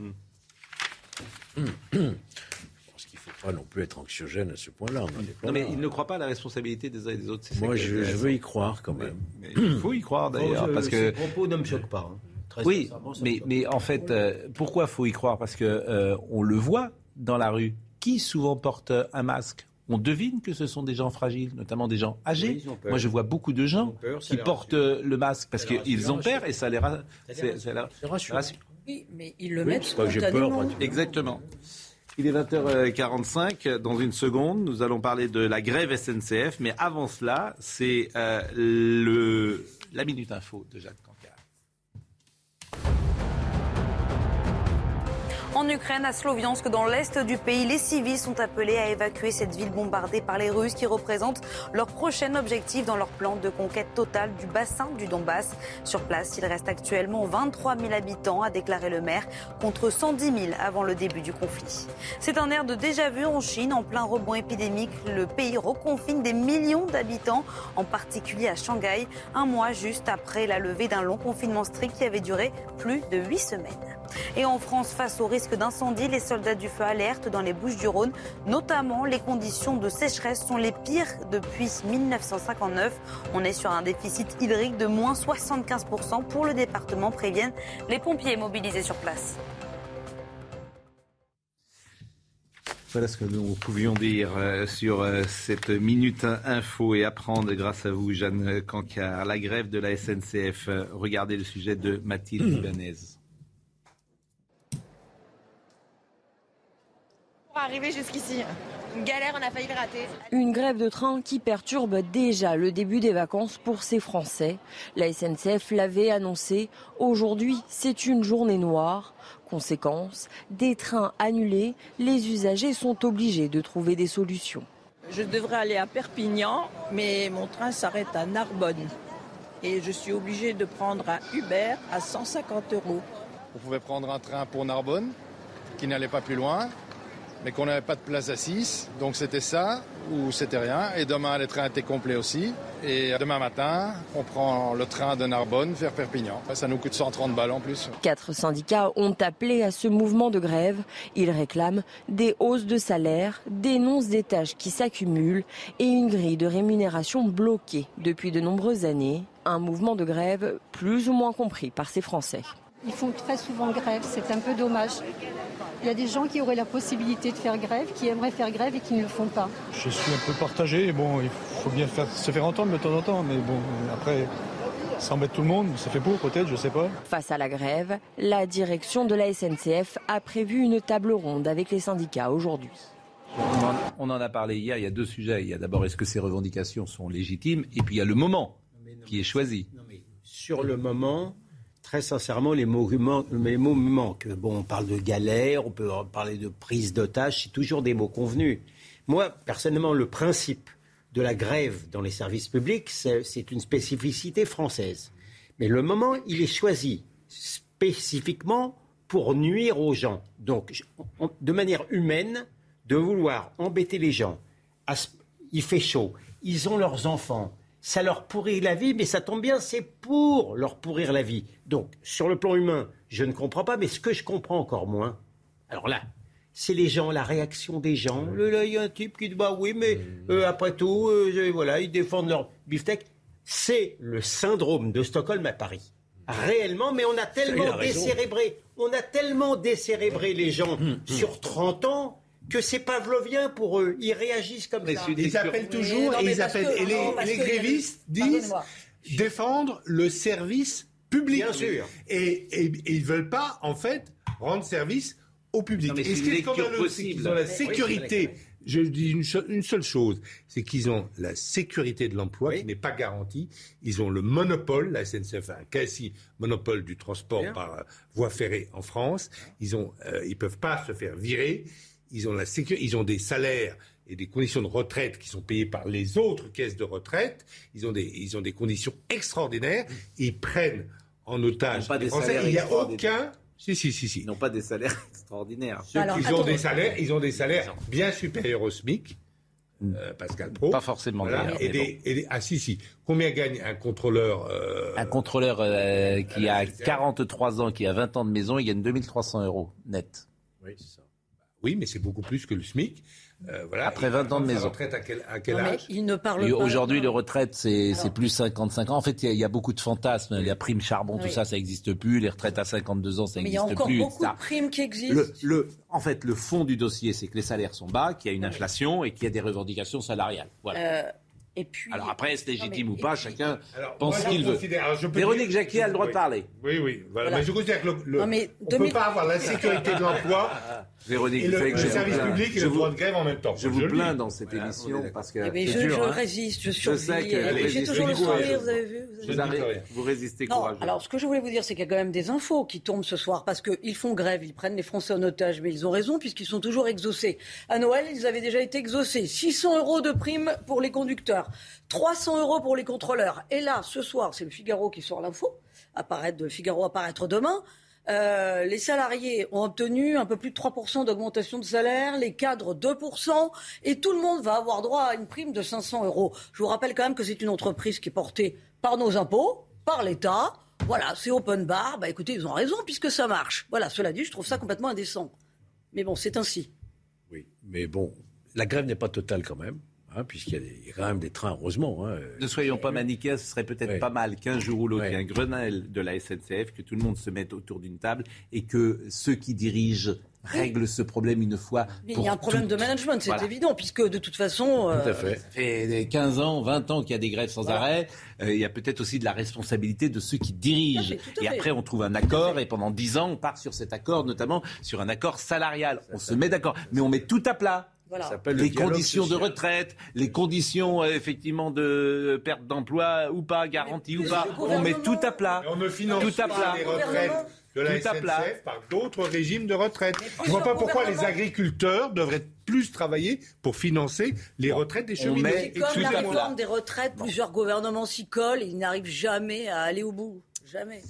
Je pense qu'il ne faut pas non plus être anxiogène à ce point-là. Non, mais il ne croit pas à la responsabilité des uns et des autres. Moi, je, veux y croire quand même. il faut y croire d'ailleurs. parce que... Ces propos ne me choquent pas. Hein. oui, mais, mais en fait, euh, pourquoi faut y croire? Parce que on le voit dans la rue. Qui souvent porte un masque? On devine que ce sont des gens fragiles, notamment des gens âgés. Moi, je vois beaucoup de gens qui portent le masque parce qu'ils ont peur et ça les, rassure. Oui, mais ils le mettent spontanément. Exactement. Il est 20h45. Dans une seconde, nous allons parler de la grève SNCF. Mais avant cela, c'est euh, le la Minute Info de Jacques En Ukraine, à Sloviansk, dans l'est du pays, les civils sont appelés à évacuer cette ville bombardée par les Russes qui représente leur prochain objectif dans leur plan de conquête totale du bassin du Donbass. Sur place, il reste actuellement 23 000 habitants, a déclaré le maire, contre 110 000 avant le début du conflit. C'est un air de déjà-vu en Chine, en plein rebond épidémique. Le pays reconfine des millions d'habitants, en particulier à Shanghai, un mois juste après la levée d'un long confinement strict qui avait duré plus de huit semaines. Et en France, face au risque d'incendie, les soldats du feu alertent dans les Bouches du Rhône. Notamment, les conditions de sécheresse sont les pires depuis 1959. On est sur un déficit hydrique de moins 75% pour le département, préviennent les pompiers mobilisés sur place. Voilà ce que nous pouvions dire euh, sur euh, cette minute info et apprendre grâce à vous, Jeanne Cancard. La grève de la SNCF. Euh, regardez le sujet de Mathilde Ibanez. Arriver jusqu'ici. Une galère, on a failli le rater. Une grève de train qui perturbe déjà le début des vacances pour ces Français. La SNCF l'avait annoncé. Aujourd'hui, c'est une journée noire. Conséquence, des trains annulés, les usagers sont obligés de trouver des solutions. Je devrais aller à Perpignan, mais mon train s'arrête à Narbonne. Et je suis obligé de prendre un Uber à 150 euros. Vous pouvez prendre un train pour Narbonne, qui n'allait pas plus loin mais qu'on n'avait pas de place à 6. Donc c'était ça ou c'était rien. Et demain, les trains étaient complets aussi. Et demain matin, on prend le train de Narbonne vers Perpignan. Ça nous coûte 130 balles en plus. Quatre syndicats ont appelé à ce mouvement de grève. Ils réclament des hausses de salaire, dénoncent des tâches qui s'accumulent et une grille de rémunération bloquée depuis de nombreuses années. Un mouvement de grève plus ou moins compris par ces Français. Ils font très souvent grève, c'est un peu dommage. Il y a des gens qui auraient la possibilité de faire grève, qui aimeraient faire grève et qui ne le font pas. Je suis un peu partagé. Bon, il faut bien se faire entendre de temps en temps, mais bon, après, ça embête tout le monde. Ça fait pour peut-être, je sais pas. Face à la grève, la direction de la SNCF a prévu une table ronde avec les syndicats aujourd'hui. On en a parlé hier. Il y a deux sujets. Il y a d'abord est-ce que ces revendications sont légitimes, et puis il y a le moment qui est choisi. sur le moment, très sincèrement, les mots, les mots manquent. Bon, on parle de galère, on peut parler de prise d'otage, c'est toujours des mots convenus. Moi, personnellement, le principe de la grève dans les services publics, c'est une spécificité française. Mais le moment, il est choisi spécifiquement pour nuire aux gens. Donc, de manière humaine, de vouloir embêter les gens. Il fait chaud, ils ont leurs enfants, ça leur pourrit la vie, mais ça tombe bien, c'est pour leur pourrir la vie. Donc, sur le plan humain, je ne comprends pas, mais ce que je comprends encore moins, alors là, c'est les gens, la réaction des gens. Là, il y a un type qui dit, bah oui, mais euh, après tout, euh, voilà, ils défendent leur beefsteak. C'est le syndrome de Stockholm à Paris. Réellement, mais on a tellement décérébré, on a tellement décérébré les gens hum, hum. sur 30 ans que c'est pavlovien pour eux. Ils réagissent comme ça. Ils appellent toujours et ils appellent. et les, grévistes disent défendre le service public. Bien sûr. Et, et, ils ne veulent pas, en fait, rendre service au public. et ce qui est scandaleux, c'est qu'ils ont la sécurité. je dis une, une seule chose, c'est qu'ils ont la sécurité de l'emploi qui n'est pas garantie. Ils ont le monopole, la SNCF a un quasi monopole du transport par euh, voie ferrée en France. Ils ont, euh, ils peuvent pas se faire virer. Ils ont la sécurité, ils ont des salaires et des conditions de retraite qui sont payées par les autres caisses de retraite. Ils ont des, ils ont des conditions extraordinaires. Ils prennent en otage pas les des Français. Il n'y a aucun. Si, si, si, si. Ils n'ont pas des salaires extraordinaires. Ceux qui ont des salaires, ils ont des salaires bien supérieurs au SMIC. euh, Pascal Pro. Pas forcément, d'ailleurs, Et mais des, et des- ah si, si. Combien gagne un contrôleur euh, Un contrôleur euh, qui a 43 ans, qui a 20 ans de maison, il gagne 2300 euros net. Oui, c'est ça. Oui, mais c'est beaucoup plus que le SMIC. Euh, voilà. Après Et 20 ans de maison. retraite à quel, à quel Non, âge? il ne parle Et pas. Aujourd'hui, les retraites, c'est c'est plus 55 ans. En fait, il y, a- il y a beaucoup de fantasmes. La prime charbon, tout ça, ça n'existe plus. Les retraites à 52 ans, ça Mais il y a n'existe encore plus. beaucoup de primes qui existent. Le, le- en fait, le fond du dossier, c'est que les salaires sont bas, qu'il y a une inflation et qu'il y a des revendications salariales. Voilà. Euh, et puis. Alors après, est-ce légitime ou pas Chacun Alors, pense ce qu'il veut. je Véronique dire- Jacquier a le droit de parler. Oui, oui. Voilà. Voilà. Mais je considère que le, le- Non, mais on ne 2000 peut pas avoir la sécurité de l'emploi Véronique, et vous le, le service plains. public et Je le vous- droit de grève en même temps. Je vous plains dans cette émission parce que Eh je, dur, je hein. résiste, je survis. sais que et vous J'ai résistez toujours le sourire, vous avez vu vous avez résistez courageux. alors ce que je voulais vous dire, c'est qu'il y a quand même des infos qui tombent ce soir parce qu'ils font grève, ils prennent les Français en otage, mais ils ont raison puisqu'ils sont toujours exaucés. À Noël, ils avaient déjà été exaucés. 600 euros de prime pour les conducteurs, 300 euros pour les contrôleurs. Et là, ce soir, c'est le Figaro qui sort l'info, apparaître Figaro apparaître demain. Euh, les salariés ont obtenu un peu plus de 3% d'augmentation de salaire, les cadres 2%, et tout le monde va avoir droit à une prime de 500 euros. Je vous rappelle quand même que c'est une entreprise qui est portée par nos impôts, par l'État. Voilà, c'est open bar. Bah écoutez, ils ont raison puisque ça marche. Voilà, cela dit, je trouve ça complètement indécent. Mais bon, c'est ainsi. Oui, mais bon, la grève n'est pas totale quand même, hein, puisqu'il y, a des- il y a quand même des trains, heureusement. hein. Ne soyons pas manichéens, ce serait peut-être Ouais. pas mal qu'un jour ou l'autre, Ouais. il y ait un Grenelle de la SNCF, que tout le monde se mette autour d'une table et que ceux qui dirigent règlent ce problème une fois Mais il y a un problème toutes. de management, c'est Voilà. évident, puisque de toute façon. euh, Ça fait 15 ans, 20 ans qu'il y a des grèves sans arrêt. Euh, il y a peut-être aussi de la responsabilité de ceux qui dirigent. Tout à fait, tout à et fait. après, on trouve un accord et pendant 10 ans, on part sur cet accord, notamment sur un accord salarial. on se met d'accord. Mais on met tout à plat. Voilà. Ça s'appelle le Les conditions de retraite, les conditions euh, effectivement de perte d'emploi ou pas, garantie ou pas. On met tout à plat. Et on ne finance tout à pas plat. les retraites de la Tout à plat. SNCF par d'autres régimes de retraite. Je ne vois pas pourquoi les agriculteurs devraient plus travailler pour financer les retraites des cheminots. C'est comme la réforme des retraites, plusieurs gouvernements s'y collent et ils n'arrivent jamais à aller au bout. Jamais.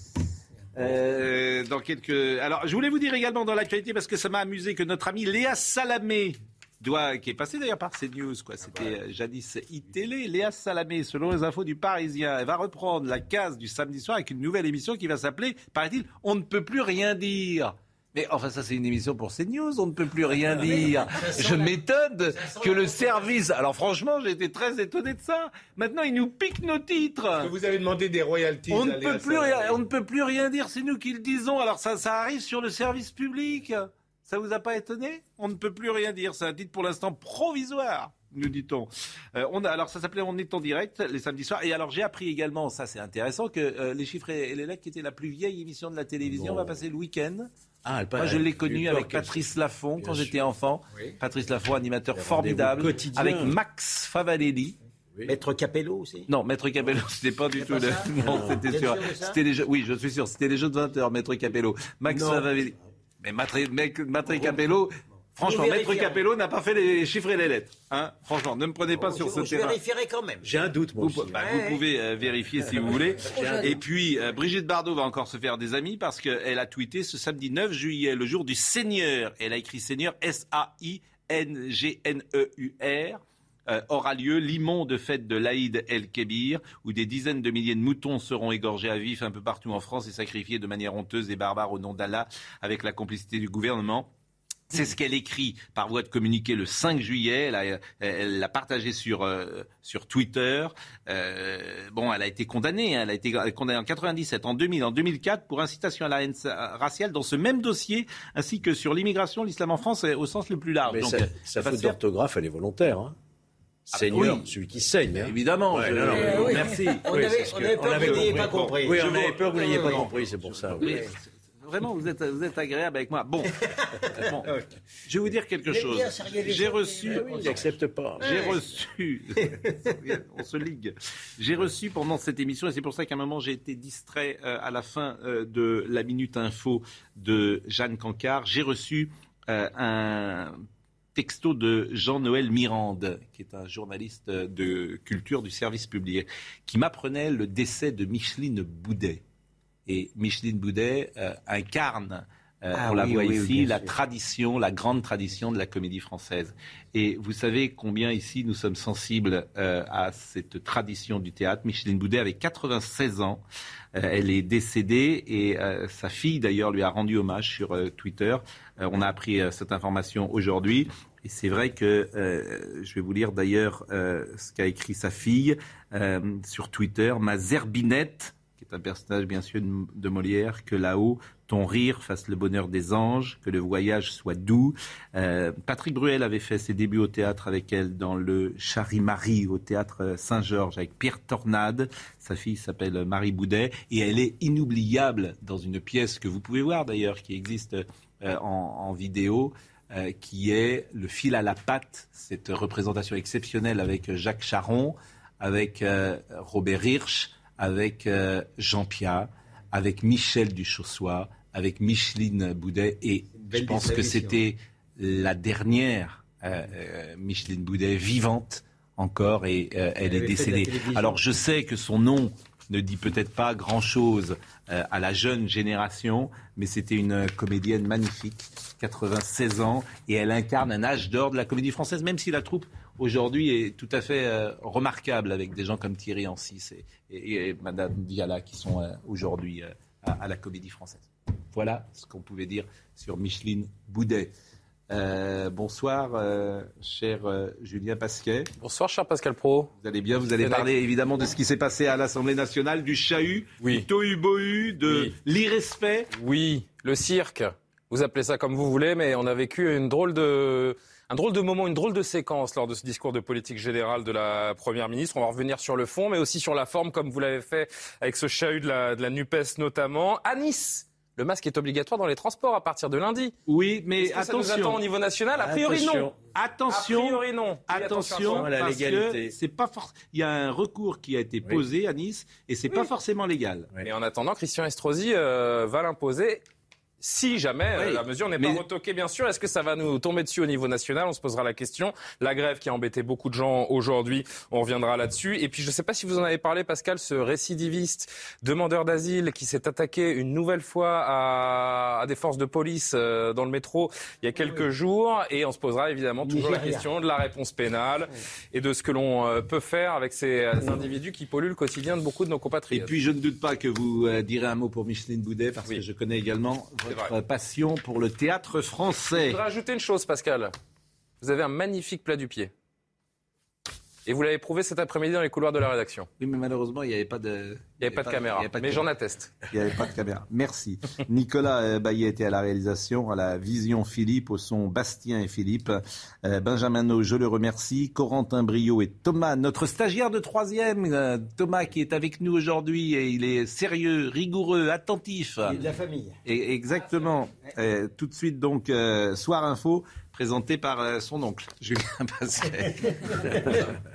Euh, dans quelques. Alors, je voulais vous dire également dans l'actualité parce que ça m'a amusé que notre amie Léa Salamé doit, qui est passée d'ailleurs par CNews, quoi. C'était euh, jadis iTélé. Léa Salamé, selon les infos du Parisien, elle va reprendre la case du samedi soir avec une nouvelle émission qui va s'appeler, paraît-il, On ne peut plus rien dire. Mais enfin, ça, c'est une émission pour CNews, on ne peut plus rien dire. Je m'étonne que le service. Alors, franchement, j'ai été très étonné de ça. Maintenant, ils nous piquent nos titres. Que vous avez demandé des royalties. On ne, peut plus on ne peut plus rien dire, c'est nous qui le disons. Alors ça, ça arrive sur le service public. Ça vous a pas étonné? On ne peut plus rien dire. C'est un titre pour l'instant provisoire, nous dit-on. Euh, on a, alors ça s'appelait On est en direct les samedis soirs. Et alors j'ai appris également, ça c'est intéressant, que euh, Les Chiffres et les Lettres, qui était la plus vieille émission de la télévision, Bon. va passer le week-end. Ah, elle Moi, je l'ai connu avec Patrice Lafont quand j'étais enfant. Oui. Patrice Lafont, animateur formidable, quotidiens. avec Max Favalelli. Maître Capello aussi. Non, Maître Capello, c'était pas du tout pas le. Non, Non. c'était sûr. C'était les jeux. Oui, je suis sûr. C'était les jeux de 20 h Maître Capello. Max. Favalelli. Mais Maître, Maître- Maître Capello. Franchement, Maître. Capello n'a pas fait les chiffres et les lettres. Hein Franchement, ne me prenez pas sur ce je terrain. vérifierai quand même. J'ai un doute, moi Vous, aussi. bah, vous pouvez euh, vérifier si vous voulez. Et puis, euh, Brigitte Bardot va encore se faire des amis parce qu'elle a tweeté ce samedi 9 juillet, le jour du Seigneur. Elle a écrit Seigneur, S-A-I-N-G-N-E-U-R. Euh, aura lieu l'immonde fête de l'Aïd El-Kébir, où des dizaines de milliers de moutons seront égorgés à vif un peu partout en France et sacrifiés de manière honteuse et barbare au nom d'Allah, avec la complicité du gouvernement. C'est ce qu'elle écrit par voie de communiqué le 5 juillet. Elle l'a partagé sur, euh, sur Twitter. Euh, bon, elle a été condamnée. Hein. Elle a été condamnée en 97, en 2000, en 2004 pour incitation à la haine raciale dans ce même dossier, ainsi que sur l'immigration, l'islam en France au sens le plus large. Mais Donc, sa, faute d'orthographe, elle est volontaire. Hein. Ah, Seigneur, celui qui saigne. Hein. Évidemment, je... non, non, merci. On avait, on avait peur que vous n'ayez pas compris. Oui, on avait peur que vous n'ayez pas compris, c'est pour ça. Oui. Vraiment, vous êtes, vous êtes agréable avec moi. Bon, je vais vous dire quelque chose. J'ai reçu. Ah il n'accepte pas. J'ai reçu. on se ligue. J'ai reçu pendant cette émission, et c'est pour ça qu'à un moment j'ai été distrait euh, à la fin euh, de la minute info de Jeanne Cancard. J'ai reçu euh, un texto de Jean-Noël Mirande, qui est un journaliste de culture du service public, qui m'apprenait le décès de Micheline Boudet. Et Micheline Boudet euh, incarne, euh, ah on la voit ici, la tradition, la grande tradition de la comédie française. Et vous savez combien ici nous sommes sensibles euh, à cette tradition du théâtre. Micheline Boudet avait 96 ans. elle est décédée et sa fille d'ailleurs lui a rendu hommage sur Twitter. On a appris cette information aujourd'hui. Et c'est vrai que je vais vous lire d'ailleurs ce qu'a écrit sa fille sur Twitter. Ma zerbinette un personnage bien sûr de Molière, que là-haut, ton rire fasse le bonheur des anges, que le voyage soit doux. Euh, Patrick Bruel avait fait ses débuts au théâtre avec elle dans le Charimarie au théâtre Saint-Georges avec Pierre Tornade. Sa fille s'appelle Marie Boudet et elle est inoubliable dans une pièce que vous pouvez voir d'ailleurs, qui existe euh, en, vidéo. Euh, qui est le fil à la patte, cette représentation exceptionnelle avec Jacques Charon, avec Robert Hirsch, avec euh, Jean Pia, avec Michel Duchossois, avec Micheline Boudet. Et je pense que c'était la dernière euh, euh, Micheline Boudet vivante encore et elle, est décédée. Alors je sais que son nom ne dit peut-être pas grand-chose à la jeune génération, mais c'était une comédienne magnifique, 96 ans, et elle incarne un âge d'or de la comédie française, même si la troupe aujourd'hui est tout à fait euh, remarquable avec des gens comme Thierry Ancis et, et, Madame Viala qui sont euh, aujourd'hui euh, à, la Comédie Française. Voilà ce qu'on pouvait dire sur Micheline Boudet. Bonsoir, cher Julien Pasquet. Bonsoir, cher Pascal Pro. Vous allez bien Vous allez parler évidemment de ce qui s'est passé à l'Assemblée nationale, du chahut, du tohu-bohu, de l'irrespect. Oui, le cirque. Vous appelez ça comme vous voulez, mais on a vécu une drôle de un drôle de moment, une drôle de séquence lors de ce discours de politique générale de la Première ministre. On va revenir sur le fond, mais aussi sur la forme, comme vous l'avez fait avec ce chahut de la, de la NUPES notamment. À Nice, le masque est obligatoire dans les transports à partir de lundi. Oui, mais attention. Ça nous attend au niveau national A priori, non. Attention. A priori, non. Attention, à la légalité. c'est pas Il y a un recours qui a été posé à Nice et c'est pas forcément légal. Mais en attendant, Christian Estrosi euh, va l'imposer si jamais euh, la mesure n'est pas retoquée, bien sûr. Est-ce que ça va nous tomber dessus au niveau national? On se posera la question. La grève qui a embêté beaucoup de gens aujourd'hui, on reviendra là-dessus. Et puis, je ne sais pas si vous en avez parlé, Pascal, ce récidiviste demandeur d'asile qui s'est attaqué une nouvelle fois à, des forces de police euh, dans le métro il y a quelques jours. Et on se posera évidemment toujours la question de la réponse pénale et de ce que l'on euh, peut faire avec ces individus qui polluent le quotidien de beaucoup de nos compatriotes. Et puis, je ne doute pas que vous direz un mot pour Micheline Boudet, parce que je connais également passion pour le théâtre français. Je voudrais ajouter une chose, Pascal. Vous avez un magnifique plat du pied. Et vous l'avez prouvé cet après-midi dans les couloirs de la rédaction. Oui, mais malheureusement, il n'y avait pas de. Il n'y avait, pas de caméra. mais j'en atteste. Il n'y avait pas de caméra. Merci. Nicolas euh, Baillet était à la réalisation, à la vision Philippe, au son Bastien et Philippe. Euh, Benjamin No, je le remercie. Corentin Brio et Thomas, notre stagiaire de troisième. Euh, Thomas qui est avec nous aujourd'hui et il est sérieux, rigoureux, attentif. Il est de la famille. Et, exactement. tout de suite, donc, Soir Info, présenté par son oncle, Julien Pasquet.